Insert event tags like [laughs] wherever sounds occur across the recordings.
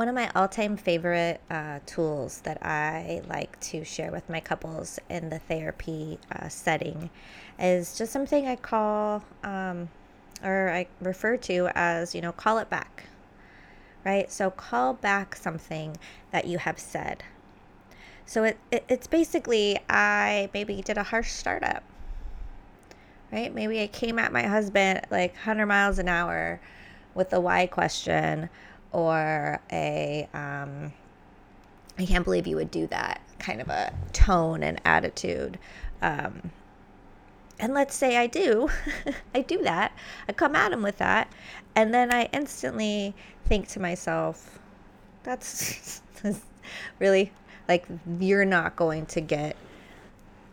One of my all time favorite uh, tools that I like to share with my couples in the therapy uh, setting is just something I call um, or I refer to as, you know, call it back. Right? So call back something that you have said. So it, it it's basically I maybe did a harsh startup. Right? Maybe I came at my husband like 100 miles an hour with a why question or a um, I can't believe you would do that kind of a tone and attitude. Um, and let's say I do, [laughs] I do that. I come at him with that. And then I instantly think to myself, that's [laughs] really like you're not going to get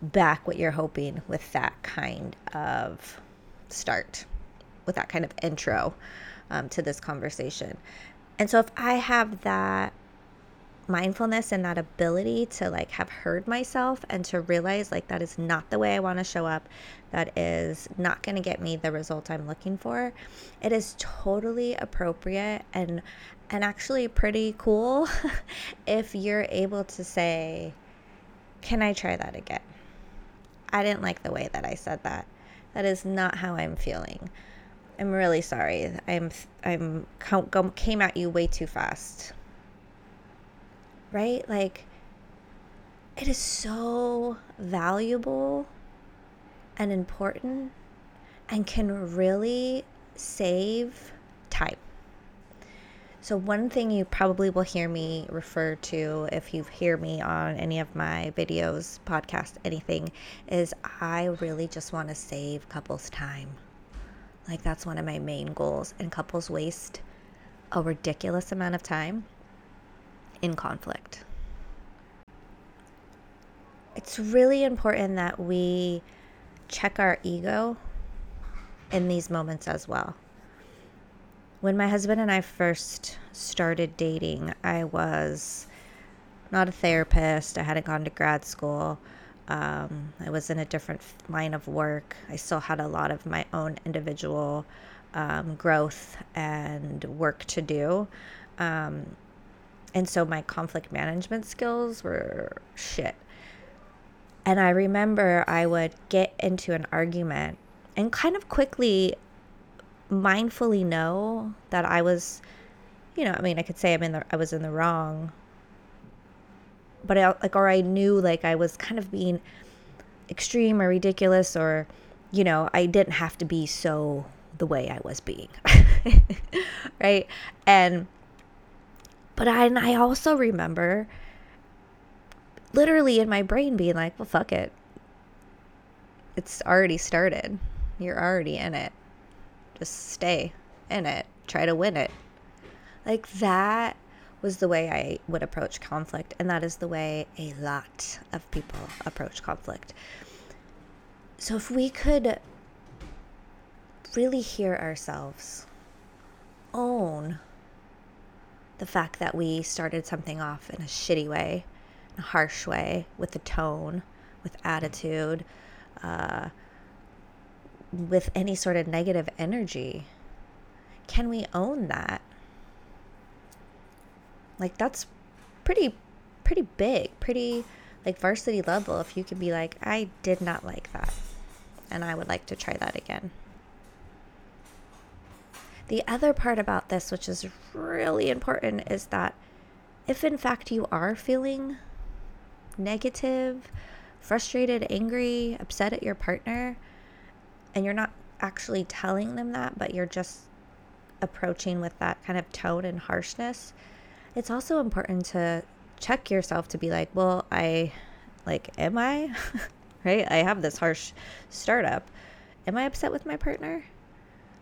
back what you're hoping with that kind of start, with that kind of intro um, to this conversation. And so if I have that mindfulness and that ability to like have heard myself and to realize like that is not the way I want to show up, that is not going to get me the result I'm looking for, it is totally appropriate and and actually pretty cool [laughs] if you're able to say, "Can I try that again?" I didn't like the way that I said that. That is not how I'm feeling. I'm really sorry. I'm I'm came at you way too fast. Right? Like it is so valuable and important and can really save time. So, one thing you probably will hear me refer to if you hear me on any of my videos, podcast, anything, is I really just want to save couples time. Like, that's one of my main goals. And couples waste a ridiculous amount of time in conflict. It's really important that we check our ego in these moments as well. When my husband and I first started dating, I was not a therapist, I hadn't gone to grad school. Um, I was in a different line of work. I still had a lot of my own individual um, growth and work to do. Um, and so my conflict management skills were shit. And I remember I would get into an argument and kind of quickly mindfully know that I was, you know, I mean, I could say I'm in the, I was in the wrong, but I, like, or I knew like I was kind of being extreme or ridiculous or, you know, I didn't have to be so the way I was being. [laughs] right. And, but I, and I also remember literally in my brain being like, well, fuck it. It's already started. You're already in it. Just stay in it. Try to win it. Like that was the way I would approach conflict. And that is the way a lot of people approach conflict. So if we could really hear ourselves, own the fact that we started something off in a shitty way, a harsh way, with a tone, with attitude, uh, with any sort of negative energy. Can we own that? Like that's pretty pretty big, pretty like varsity level if you can be like I did not like that and I would like to try that again. The other part about this which is really important is that if in fact you are feeling negative, frustrated, angry, upset at your partner, and you're not actually telling them that, but you're just approaching with that kind of tone and harshness, it's also important to check yourself to be like, well, I, like, am I? [laughs] right? I have this harsh startup. Am I upset with my partner?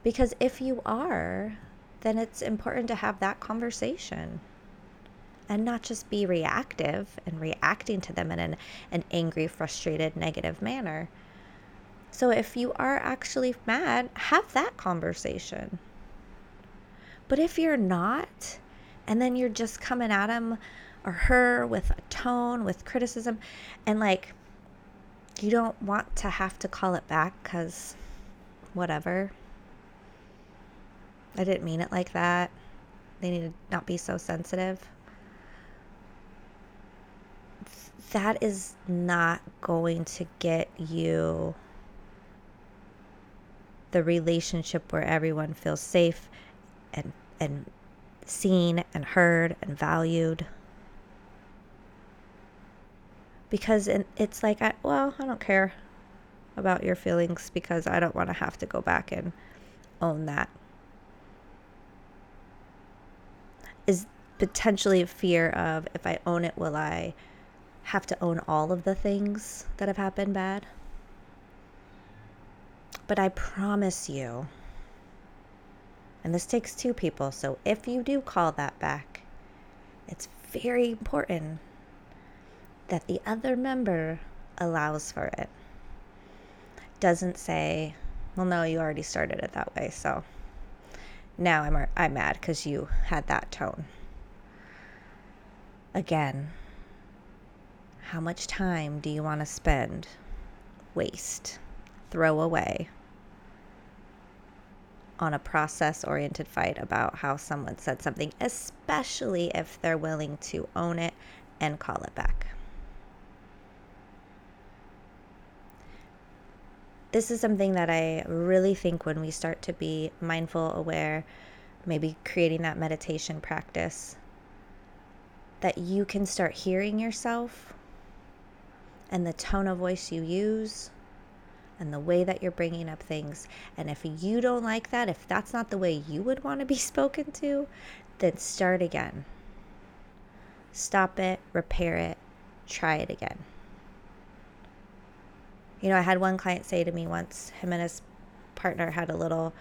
Because if you are, then it's important to have that conversation and not just be reactive and reacting to them in an, an angry, frustrated, negative manner. So if you are actually mad, have that conversation. But if you're not, and then you're just coming at him or her with a tone, with criticism, and like you don't want to have to call it back because whatever. I didn't mean it like that. They need to not be so sensitive. That is not going to get you the relationship where everyone feels safe and and seen and heard and valued. Because it's like I, well i don't care about your feelings because i don't want to have to go back and own that. Is potentially a fear of if i own it will i have to own all of the things that have happened bad? But i promise you and this takes two people. So if you do call that back, it's very important that the other member allows for it. Doesn't say, well, no, you already started it that way. So now I'm, I'm mad because you had that tone. Again, how much time do you want to spend, waste, throw away on a process oriented fight about how someone said something, especially if they're willing to own it and call it back. This is something that I really think when we start to be mindful, aware, maybe creating that meditation practice, that you can start hearing yourself and the tone of voice you use and the way that you're bringing up things. And if you don't like that, if that's not the way you would want to be [laughs] spoken to, then start again. Stop it, repair it, try it again. You know, I had one client say to me once, him and his partner had a little,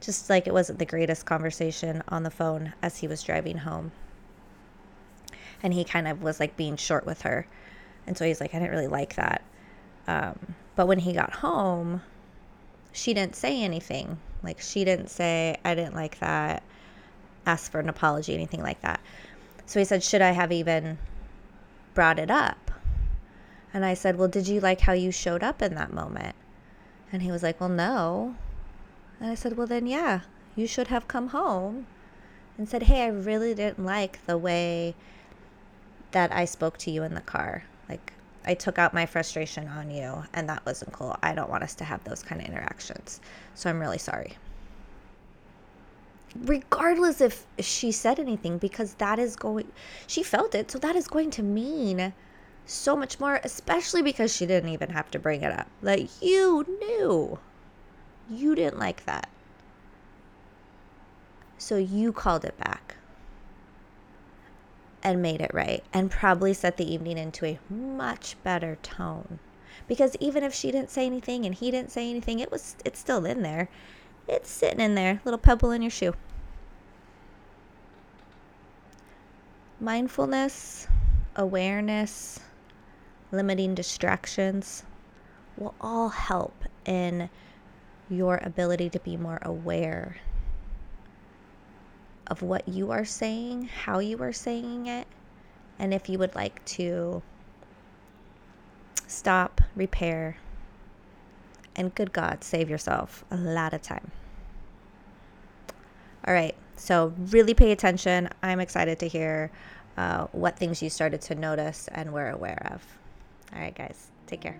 just like it wasn't the greatest conversation on the phone as he was driving home. And he kind of was like being short with her. And so he's like, I didn't really like that. Um, but when he got home, she didn't say anything. Like, she didn't say, I didn't like that, ask for an apology, anything like that. So he said, Should I have even brought it up? And I said, Well, did you like how you showed up in that moment? And he was like, Well, no. And I said, Well, then, yeah, you should have come home and said, Hey, I really didn't like the way that I spoke to you in the car. Like, I took out my frustration on you, and that wasn't cool. I don't want us to have those kind of interactions. So I'm really sorry. Regardless if she said anything, because that is going, she felt it. So that is going to mean so much more, especially because she didn't even have to bring it up. Like, you knew. You didn't like that. So you called it back and made it right and probably set the evening into a much better tone. Because even if she didn't say anything and he didn't say anything it was it's still in there. It's sitting in there little pebble in your shoe. Mindfulness awareness limiting distractions will all help in your ability to be more aware of what you are saying, how you are saying it, and if you would like to stop, repair, and good God, save yourself a lot of time. All right, so really pay attention. I'm excited to hear uh, what things you started to notice and were aware of. All right, guys, take care.